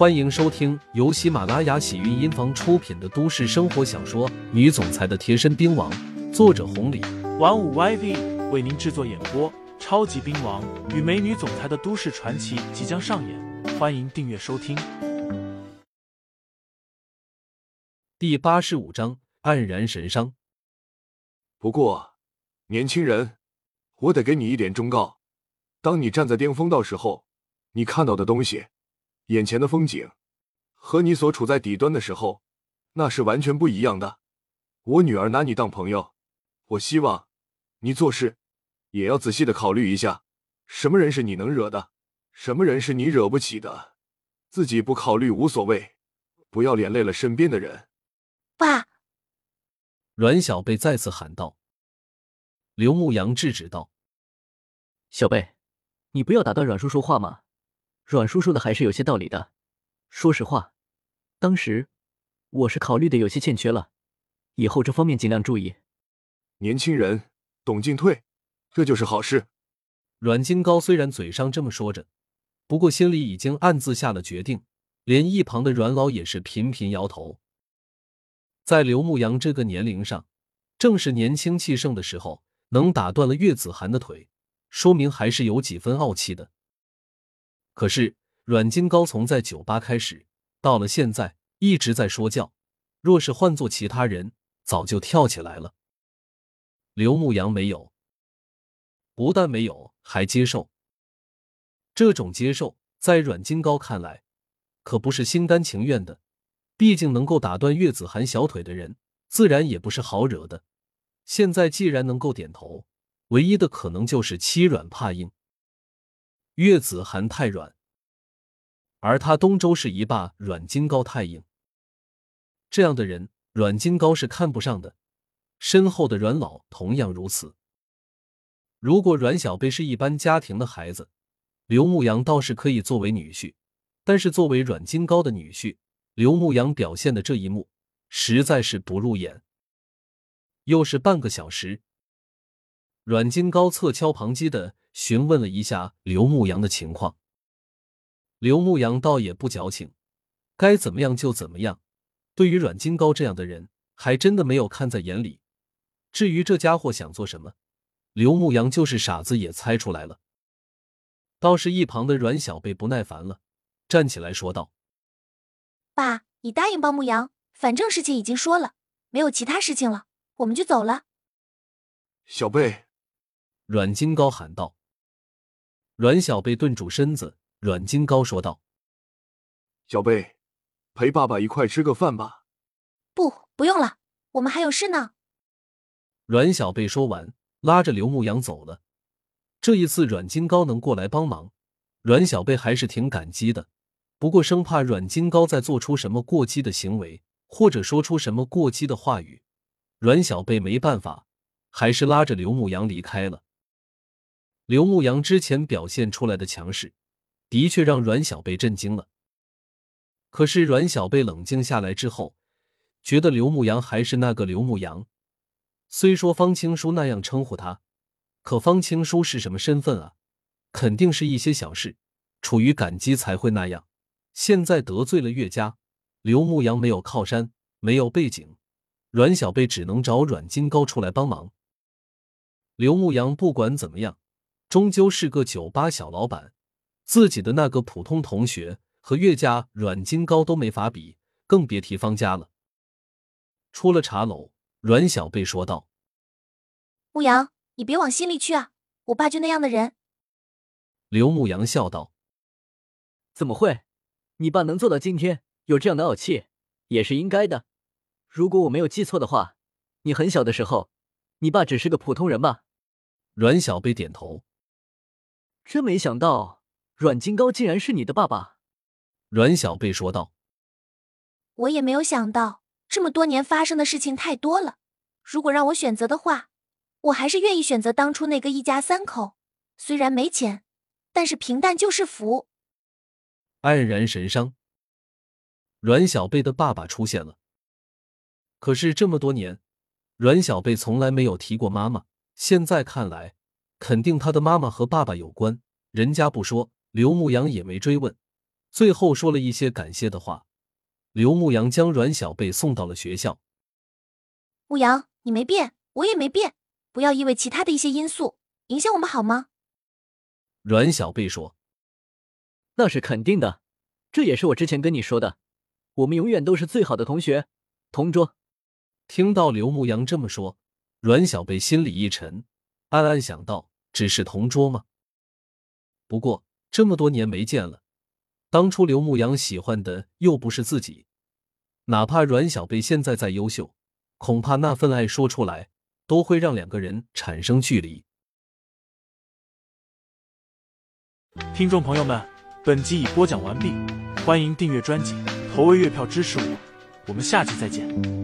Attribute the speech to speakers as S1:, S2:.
S1: 欢迎收听由喜马拉雅喜韵音房出品的都市生活小说《女总裁的贴身兵王》，作者红礼，
S2: 玩五 YV 为您制作演播。超级兵王与美女总裁的都市传奇即将上演，欢迎订阅收听。
S1: 第八十五章黯然神伤。
S3: 不过，年轻人，我得给你一点忠告：当你站在巅峰到时候，你看到的东西。眼前的风景和你所处在底端的时候，那是完全不一样的。我女儿拿你当朋友，我希望你做事也要仔细的考虑一下，什么人是你能惹的，什么人是你惹不起的。自己不考虑无所谓，不要连累了身边的人。
S4: 爸，
S1: 阮小贝再次喊道。刘牧阳制止道：“
S5: 小贝，你不要打断阮叔说话嘛。”阮叔说的还是有些道理的。说实话，当时我是考虑的有些欠缺了，以后这方面尽量注意。
S3: 年轻人懂进退，这就是好事。
S1: 阮金高虽然嘴上这么说着，不过心里已经暗自下了决定。连一旁的阮老也是频频摇头。在刘牧阳这个年龄上，正是年轻气盛的时候，能打断了岳子涵的腿，说明还是有几分傲气的。可是阮金高从在酒吧开始，到了现在一直在说教。若是换做其他人，早就跳起来了。刘牧阳没有，不但没有，还接受。这种接受，在阮金高看来，可不是心甘情愿的。毕竟能够打断岳子涵小腿的人，自然也不是好惹的。现在既然能够点头，唯一的可能就是欺软怕硬。岳子涵太软，而他东周是一霸阮金高太硬。这样的人，阮金高是看不上的。身后的阮老同样如此。如果阮小贝是一般家庭的孩子，刘牧阳倒是可以作为女婿。但是作为阮金高的女婿，刘牧阳表现的这一幕实在是不入眼。又是半个小时，阮金高侧敲旁击的。询问了一下刘牧阳的情况，刘牧阳倒也不矫情，该怎么样就怎么样。对于阮金高这样的人，还真的没有看在眼里。至于这家伙想做什么，刘牧阳就是傻子也猜出来了。倒是一旁的阮小贝不耐烦了，站起来说道：“
S4: 爸，你答应帮牧阳，反正事情已经说了，没有其他事情了，我们就走了。”
S3: 小贝，
S1: 阮金高喊道。阮小贝顿住身子，阮金高说道：“
S3: 小贝，陪爸爸一块吃个饭吧。”“
S4: 不，不用了，我们还有事呢。”
S1: 阮小贝说完，拉着刘牧阳走了。这一次，阮金高能过来帮忙，阮小贝还是挺感激的。不过，生怕阮金高再做出什么过激的行为，或者说出什么过激的话语，阮小贝没办法，还是拉着刘牧阳离开了。刘牧阳之前表现出来的强势，的确让阮小贝震惊了。可是阮小贝冷静下来之后，觉得刘牧阳还是那个刘牧阳。虽说方青书那样称呼他，可方青书是什么身份啊？肯定是一些小事，出于感激才会那样。现在得罪了岳家，刘牧阳没有靠山，没有背景，阮小贝只能找阮金高出来帮忙。刘牧阳不管怎么样。终究是个酒吧小老板，自己的那个普通同学和岳家阮金高都没法比，更别提方家了。出了茶楼，阮小贝说道：“
S4: 牧阳，你别往心里去啊，我爸就那样的人。”
S1: 刘牧阳笑道：“
S5: 怎么会？你爸能做到今天有这样的傲气，也是应该的。如果我没有记错的话，你很小的时候，你爸只是个普通人吧？”
S1: 阮小贝点头。
S5: 真没想到，阮金高竟然是你的爸爸。”
S1: 阮小贝说道。
S4: “我也没有想到，这么多年发生的事情太多了。如果让我选择的话，我还是愿意选择当初那个一家三口。虽然没钱，但是平淡就是福。”
S1: 黯然神伤。阮小贝的爸爸出现了。可是这么多年，阮小贝从来没有提过妈妈。现在看来。肯定他的妈妈和爸爸有关，人家不说，刘牧阳也没追问。最后说了一些感谢的话。刘牧阳将阮小贝送到了学校。
S4: 牧阳，你没变，我也没变，不要因为其他的一些因素影响我们好吗？
S1: 阮小贝说：“
S5: 那是肯定的，这也是我之前跟你说的，我们永远都是最好的同学，同桌。”
S1: 听到刘牧阳这么说，阮小贝心里一沉，暗暗想到：只是同桌吗？不过这么多年没见了。当初刘牧阳喜欢的又不是自己，哪怕阮小贝现在再优秀，恐怕那份爱说出来都会让两个人产生距离。
S2: 听众朋友们，本集已播讲完毕，欢迎订阅专辑，投喂月票支持我，我们下集再见。